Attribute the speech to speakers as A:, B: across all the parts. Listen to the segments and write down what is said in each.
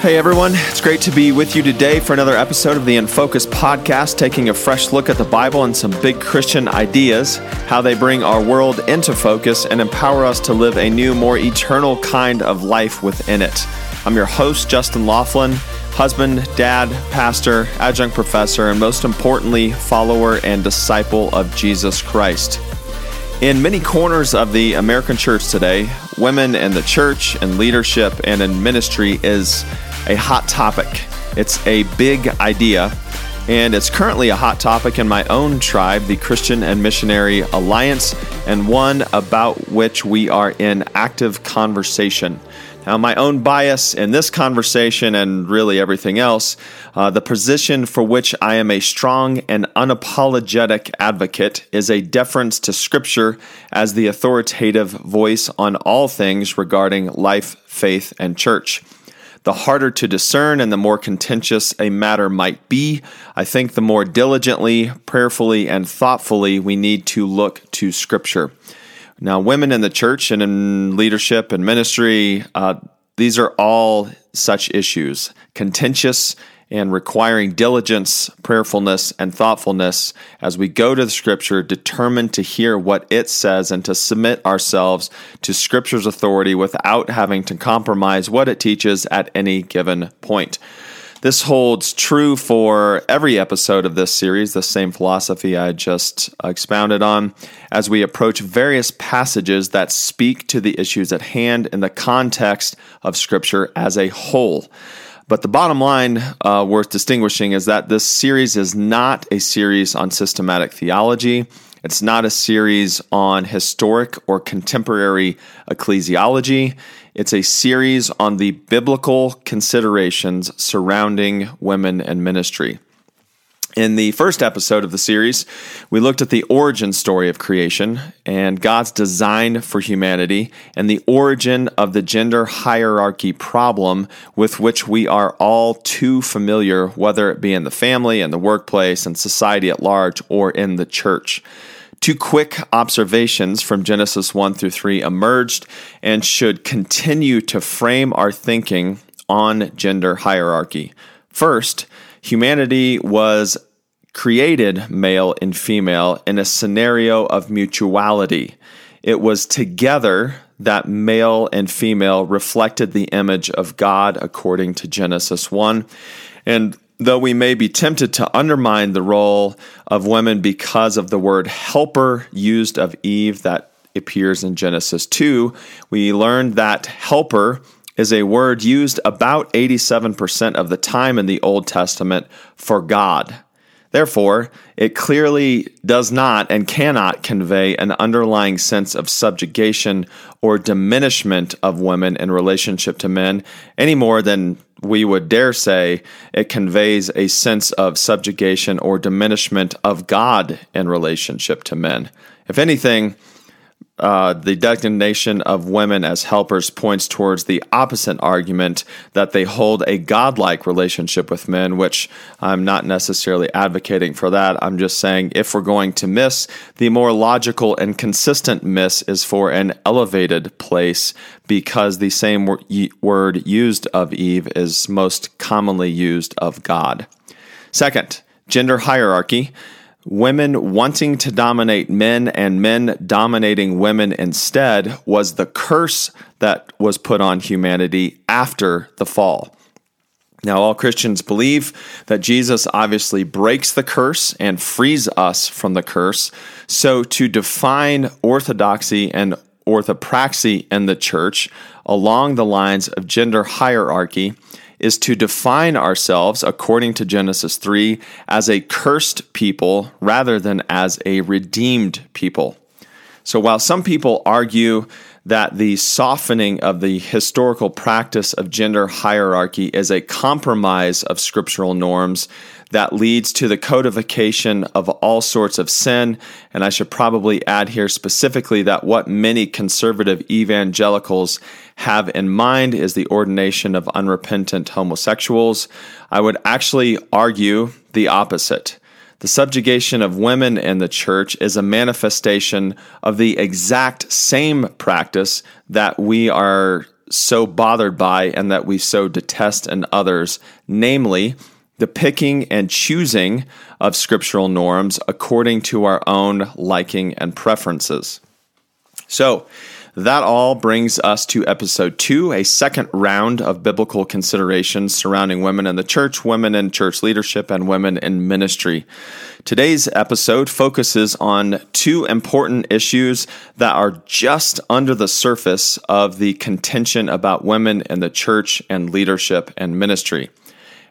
A: Hey everyone, it's great to be with you today for another episode of the In Focus podcast, taking a fresh look at the Bible and some big Christian ideas, how they bring our world into focus and empower us to live a new, more eternal kind of life within it. I'm your host, Justin Laughlin, husband, dad, pastor, adjunct professor, and most importantly, follower and disciple of Jesus Christ. In many corners of the American church today, women in the church and leadership and in ministry is a hot topic. It's a big idea, and it's currently a hot topic in my own tribe, the Christian and Missionary Alliance, and one about which we are in active conversation. Now, my own bias in this conversation and really everything else, uh, the position for which I am a strong and unapologetic advocate is a deference to Scripture as the authoritative voice on all things regarding life, faith, and church the harder to discern and the more contentious a matter might be, I think the more diligently, prayerfully, and thoughtfully we need to look to Scripture. Now, women in the church and in leadership and ministry, uh, these are all such issues contentious and requiring diligence, prayerfulness, and thoughtfulness as we go to the Scripture, determined to hear what it says and to submit ourselves to Scripture's authority without having to compromise what it teaches at any given point. This holds true for every episode of this series, the same philosophy I just expounded on, as we approach various passages that speak to the issues at hand in the context of Scripture as a whole. But the bottom line uh, worth distinguishing is that this series is not a series on systematic theology. It's not a series on historic or contemporary ecclesiology. It's a series on the biblical considerations surrounding women and ministry. In the first episode of the series, we looked at the origin story of creation and God's design for humanity and the origin of the gender hierarchy problem with which we are all too familiar, whether it be in the family, in the workplace, and society at large, or in the church. Two quick observations from Genesis 1 through 3 emerged and should continue to frame our thinking on gender hierarchy. First, humanity was created male and female in a scenario of mutuality. It was together that male and female reflected the image of God according to Genesis 1. And though we may be tempted to undermine the role of women because of the word helper used of Eve that appears in Genesis 2, we learned that helper is a word used about 87% of the time in the Old Testament for God. Therefore, it clearly does not and cannot convey an underlying sense of subjugation or diminishment of women in relationship to men any more than we would dare say it conveys a sense of subjugation or diminishment of God in relationship to men. If anything, uh, the designation of women as helpers points towards the opposite argument that they hold a godlike relationship with men, which I'm not necessarily advocating for that. I'm just saying if we're going to miss, the more logical and consistent miss is for an elevated place because the same word used of Eve is most commonly used of God. Second, gender hierarchy women wanting to dominate men and men dominating women instead was the curse that was put on humanity after the fall. Now, all Christians believe that Jesus obviously breaks the curse and frees us from the curse. So, to define orthodoxy and orthopraxy in the church along the lines of gender hierarchy is to define ourselves, according to Genesis 3, as a cursed people rather than as a redeemed people. So while some people argue that the softening of the historical practice of gender hierarchy is a compromise of scriptural norms, that leads to the codification of all sorts of sin. And I should probably add here specifically that what many conservative evangelicals have in mind is the ordination of unrepentant homosexuals. I would actually argue the opposite. The subjugation of women in the church is a manifestation of the exact same practice that we are so bothered by and that we so detest in others, namely, the picking and choosing of scriptural norms according to our own liking and preferences. So, that all brings us to episode two, a second round of biblical considerations surrounding women in the church, women in church leadership, and women in ministry. Today's episode focuses on two important issues that are just under the surface of the contention about women in the church and leadership and ministry.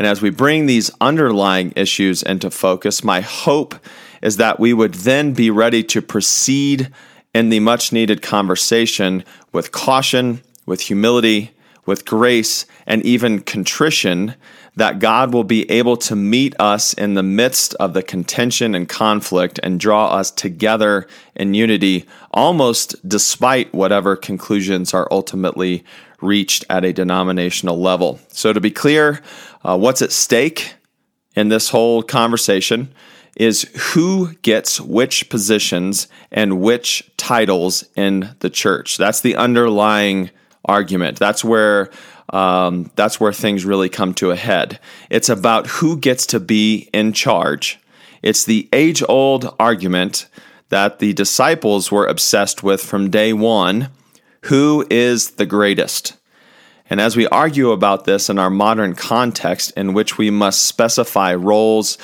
A: And as we bring these underlying issues into focus, my hope is that we would then be ready to proceed in the much needed conversation with caution, with humility, with grace, and even contrition, that God will be able to meet us in the midst of the contention and conflict and draw us together in unity, almost despite whatever conclusions are ultimately reached at a denominational level. So, to be clear, uh, what's at stake in this whole conversation? is who gets which positions and which titles in the church. That's the underlying argument. That's where um, that's where things really come to a head. It's about who gets to be in charge. It's the age old argument that the disciples were obsessed with from day one who is the greatest? And as we argue about this in our modern context, in which we must specify roles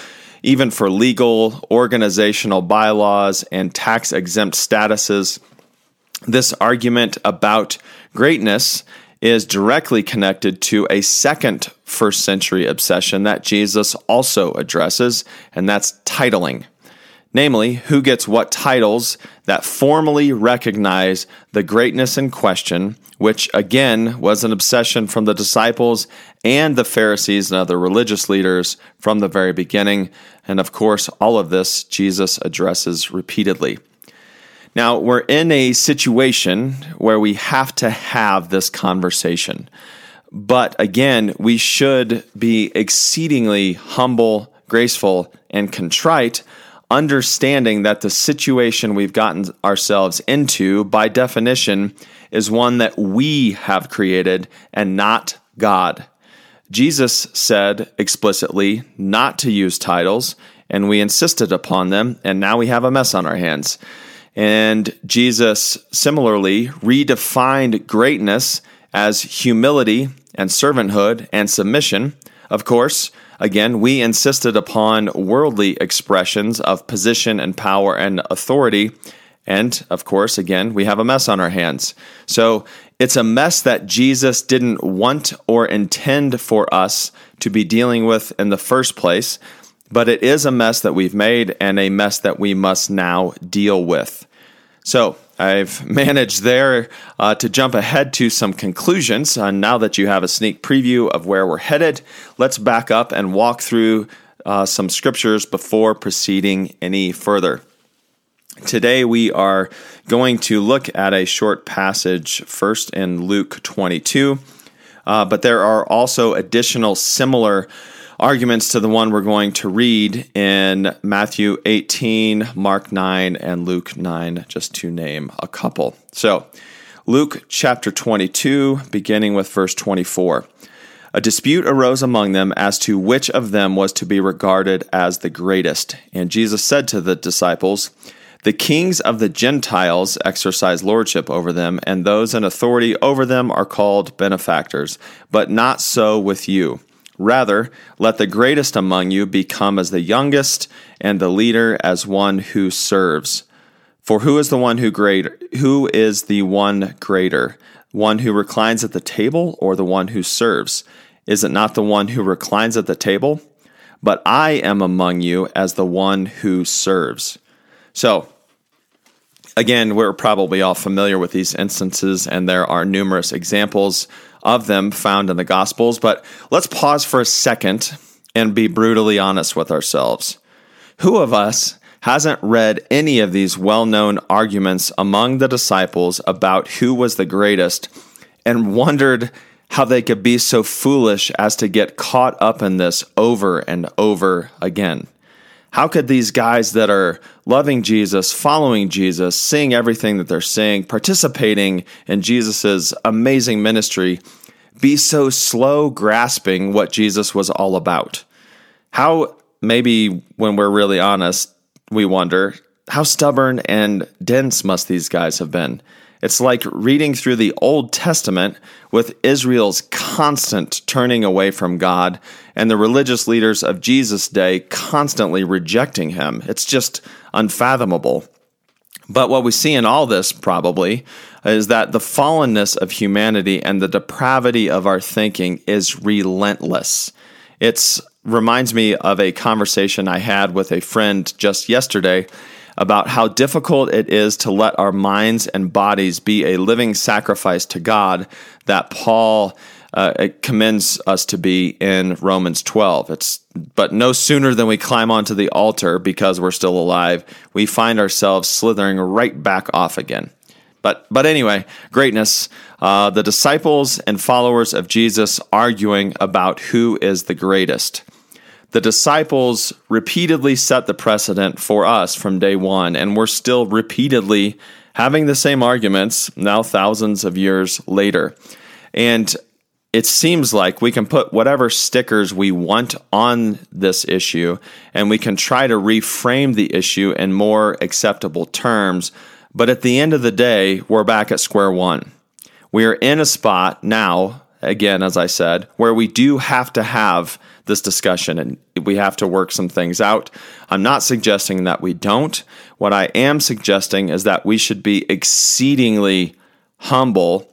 A: even for legal, organizational bylaws, and tax exempt statuses. This argument about greatness is directly connected to a second first century obsession that Jesus also addresses, and that's titling. Namely, who gets what titles that formally recognize the greatness in question, which again was an obsession from the disciples and the Pharisees and other religious leaders from the very beginning. And of course, all of this Jesus addresses repeatedly. Now, we're in a situation where we have to have this conversation. But again, we should be exceedingly humble, graceful, and contrite, understanding that the situation we've gotten ourselves into, by definition, is one that we have created and not God. Jesus said explicitly not to use titles, and we insisted upon them, and now we have a mess on our hands. And Jesus similarly redefined greatness as humility and servanthood and submission. Of course, again, we insisted upon worldly expressions of position and power and authority. And of course, again, we have a mess on our hands. So it's a mess that Jesus didn't want or intend for us to be dealing with in the first place, but it is a mess that we've made and a mess that we must now deal with. So, I've managed there uh, to jump ahead to some conclusions. Uh, now that you have a sneak preview of where we're headed, let's back up and walk through uh, some scriptures before proceeding any further. Today, we are going to look at a short passage first in Luke 22, uh, but there are also additional similar arguments to the one we're going to read in Matthew 18, Mark 9, and Luke 9, just to name a couple. So, Luke chapter 22, beginning with verse 24. A dispute arose among them as to which of them was to be regarded as the greatest. And Jesus said to the disciples, the kings of the Gentiles exercise lordship over them, and those in authority over them are called benefactors. But not so with you. Rather, let the greatest among you become as the youngest, and the leader as one who serves. For who is the one who greater? Who is the one greater? One who reclines at the table, or the one who serves? Is it not the one who reclines at the table? But I am among you as the one who serves. So, again, we're probably all familiar with these instances, and there are numerous examples of them found in the Gospels. But let's pause for a second and be brutally honest with ourselves. Who of us hasn't read any of these well known arguments among the disciples about who was the greatest and wondered how they could be so foolish as to get caught up in this over and over again? How could these guys that are loving Jesus, following Jesus, seeing everything that they're seeing, participating in Jesus' amazing ministry, be so slow grasping what Jesus was all about? How, maybe when we're really honest, we wonder, how stubborn and dense must these guys have been? It's like reading through the Old Testament with Israel's constant turning away from God and the religious leaders of Jesus' day constantly rejecting him. It's just unfathomable. But what we see in all this, probably, is that the fallenness of humanity and the depravity of our thinking is relentless. It reminds me of a conversation I had with a friend just yesterday about how difficult it is to let our minds and bodies be a living sacrifice to God that Paul uh, commends us to be in Romans 12. It's but no sooner than we climb onto the altar because we're still alive, we find ourselves slithering right back off again. But but anyway, greatness. Uh, the disciples and followers of Jesus arguing about who is the greatest the disciples repeatedly set the precedent for us from day one, and we're still repeatedly having the same arguments now thousands of years later. And it seems like we can put whatever stickers we want on this issue and we can try to reframe the issue in more acceptable terms. But at the end of the day, we're back at square one. We are in a spot now, again, as I said, where we do have to have this discussion and we have to work some things out. I'm not suggesting that we don't. What I am suggesting is that we should be exceedingly humble,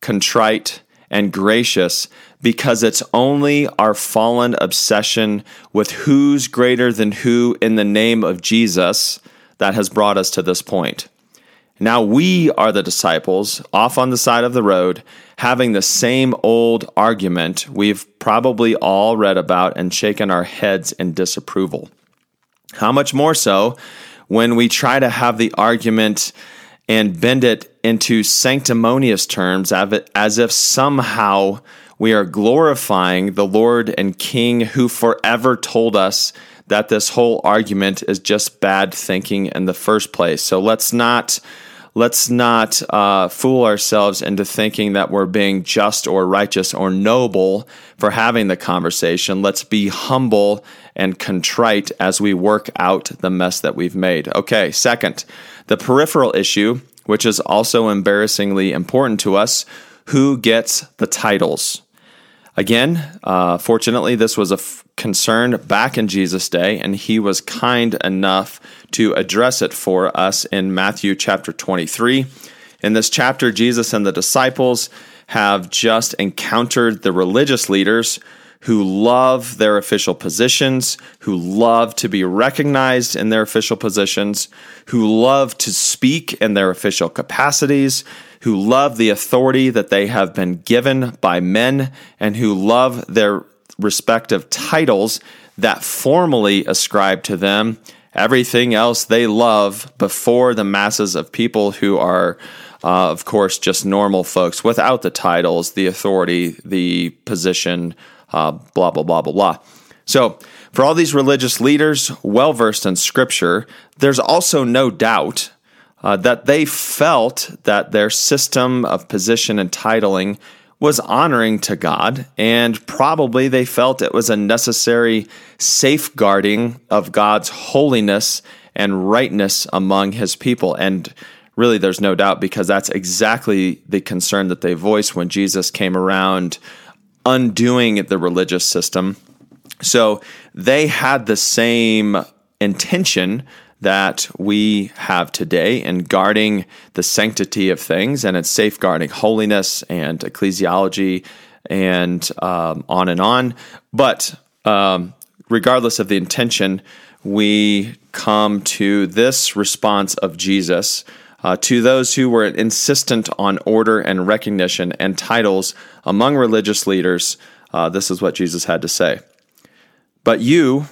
A: contrite, and gracious because it's only our fallen obsession with who's greater than who in the name of Jesus that has brought us to this point. Now we are the disciples off on the side of the road having the same old argument we've probably all read about and shaken our heads in disapproval. How much more so when we try to have the argument and bend it into sanctimonious terms as if somehow we are glorifying the Lord and King who forever told us that this whole argument is just bad thinking in the first place. So let's not let's not uh, fool ourselves into thinking that we're being just or righteous or noble for having the conversation. Let's be humble and contrite as we work out the mess that we've made. Okay, second, the peripheral issue, which is also embarrassingly important to us who gets the titles? Again, uh, fortunately, this was a f- concern back in Jesus' day, and he was kind enough to address it for us in Matthew chapter 23. In this chapter, Jesus and the disciples have just encountered the religious leaders who love their official positions, who love to be recognized in their official positions, who love to speak in their official capacities, who love the authority that they have been given by men, and who love their respective titles that formally ascribe to them everything else they love before the masses of people who are, uh, of course, just normal folks without the titles, the authority, the position, uh, blah, blah, blah, blah, blah. So, for all these religious leaders well versed in scripture, there's also no doubt uh, that they felt that their system of position and titling was honoring to God, and probably they felt it was a necessary safeguarding of God's holiness and rightness among his people. And really, there's no doubt because that's exactly the concern that they voiced when Jesus came around undoing the religious system. So they had the same intention that we have today in guarding the sanctity of things, and it's safeguarding holiness and ecclesiology and um, on and on. But um, regardless of the intention, we come to this response of Jesus. Uh, to those who were insistent on order and recognition and titles among religious leaders, uh, this is what Jesus had to say. But you,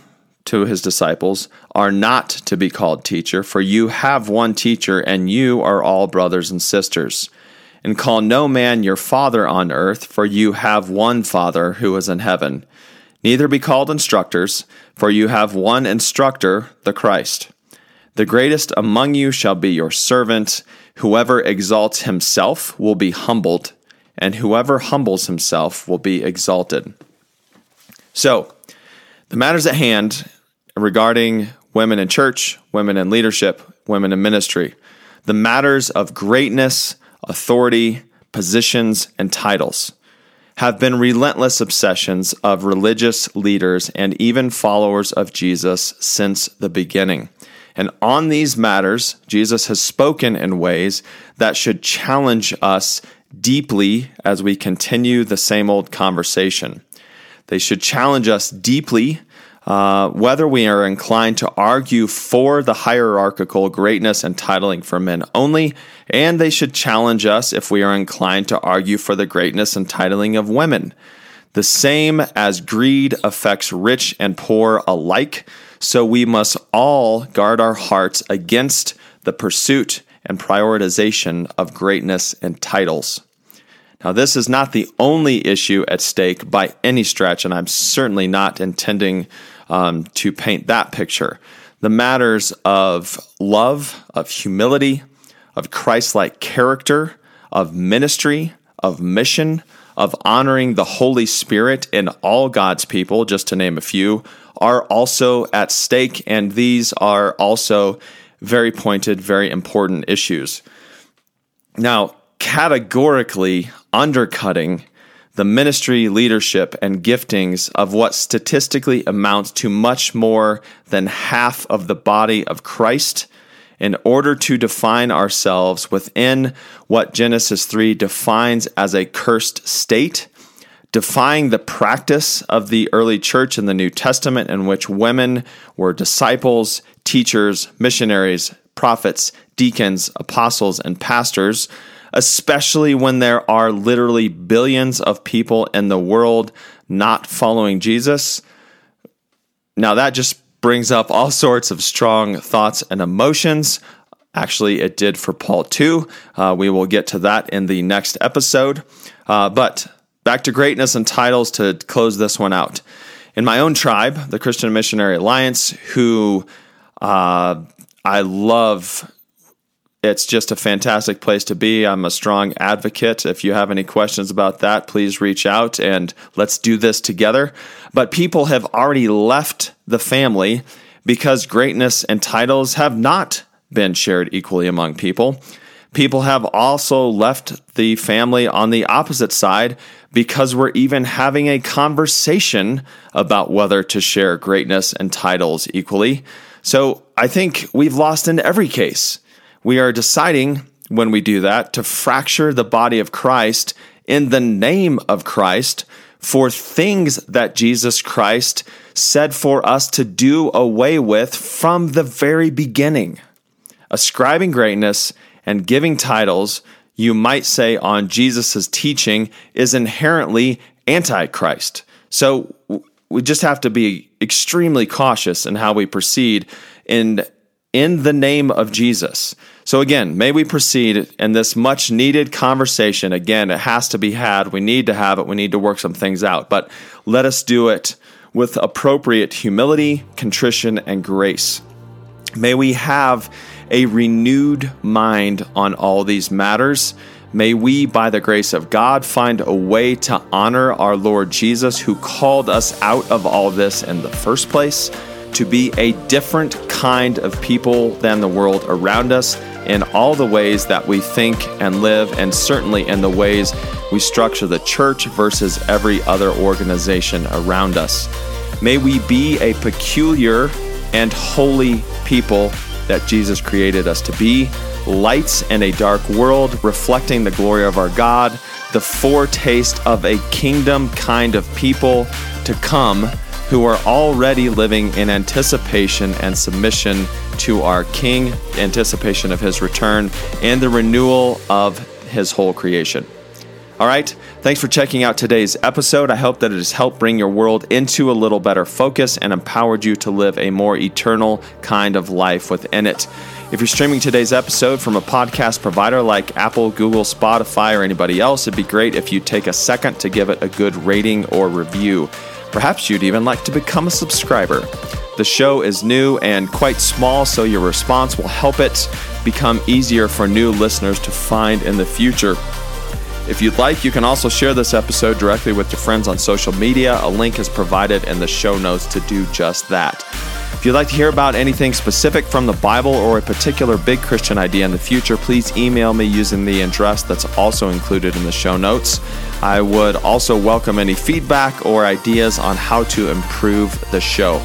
A: to his disciples, are not to be called teacher, for you have one teacher, and you are all brothers and sisters. And call no man your father on earth, for you have one Father who is in heaven. Neither be called instructors, for you have one instructor, the Christ. The greatest among you shall be your servant. Whoever exalts himself will be humbled, and whoever humbles himself will be exalted. So, the matters at hand regarding women in church, women in leadership, women in ministry, the matters of greatness, authority, positions, and titles have been relentless obsessions of religious leaders and even followers of Jesus since the beginning. And on these matters, Jesus has spoken in ways that should challenge us deeply as we continue the same old conversation. They should challenge us deeply uh, whether we are inclined to argue for the hierarchical greatness and titling for men only, and they should challenge us if we are inclined to argue for the greatness and titling of women. The same as greed affects rich and poor alike, so we must all guard our hearts against the pursuit and prioritization of greatness and titles. Now, this is not the only issue at stake by any stretch, and I'm certainly not intending um, to paint that picture. The matters of love, of humility, of Christ like character, of ministry, of mission, of honoring the Holy Spirit in all God's people, just to name a few, are also at stake. And these are also very pointed, very important issues. Now, categorically undercutting the ministry, leadership, and giftings of what statistically amounts to much more than half of the body of Christ in order to define ourselves within what Genesis 3 defines as a cursed state, defying the practice of the early church in the New Testament, in which women were disciples, teachers, missionaries, prophets, deacons, apostles, and pastors especially when there are literally billions of people in the world not following Jesus. Now, that just brings up all sorts of strong thoughts and emotions. Actually, it did for Paul too. Uh, we will get to that in the next episode. Uh, but back to greatness and titles to close this one out. In my own tribe, the Christian Missionary Alliance, who uh, I love it's just a fantastic place to be. I'm a strong advocate. If you have any questions about that, please reach out and let's do this together. But people have already left the family because greatness and titles have not been shared equally among people. People have also left the family on the opposite side because we're even having a conversation about whether to share greatness and titles equally. So I think we've lost in every case we are deciding when we do that to fracture the body of Christ in the name of Christ for things that Jesus Christ said for us to do away with from the very beginning. Ascribing greatness and giving titles, you might say, on Jesus' teaching is inherently antichrist. So we just have to be extremely cautious in how we proceed in in the name of Jesus. So, again, may we proceed in this much needed conversation. Again, it has to be had. We need to have it. We need to work some things out. But let us do it with appropriate humility, contrition, and grace. May we have a renewed mind on all these matters. May we, by the grace of God, find a way to honor our Lord Jesus, who called us out of all this in the first place to be a different kind of people than the world around us in all the ways that we think and live, and certainly in the ways we structure the church versus every other organization around us. May we be a peculiar and holy people that Jesus created us to be, lights in a dark world, reflecting the glory of our God, the foretaste of a kingdom kind of people to come who are already living in anticipation and submission to our King, anticipation of his return, and the renewal of his whole creation. All right, thanks for checking out today's episode. I hope that it has helped bring your world into a little better focus and empowered you to live a more eternal kind of life within it. If you're streaming today's episode from a podcast provider like Apple, Google, Spotify, or anybody else, it'd be great if you take a second to give it a good rating or review. Perhaps you'd even like to become a subscriber. The show is new and quite small, so your response will help it become easier for new listeners to find in the future. If you'd like, you can also share this episode directly with your friends on social media. A link is provided in the show notes to do just that. If you'd like to hear about anything specific from the Bible or a particular big Christian idea in the future, please email me using the address that's also included in the show notes. I would also welcome any feedback or ideas on how to improve the show.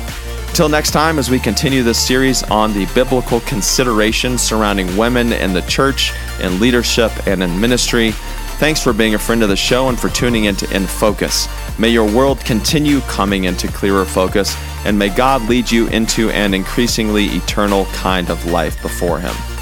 A: Until next time, as we continue this series on the biblical considerations surrounding women in the church, in leadership, and in ministry, thanks for being a friend of the show and for tuning into In Focus. May your world continue coming into clearer focus, and may God lead you into an increasingly eternal kind of life before Him.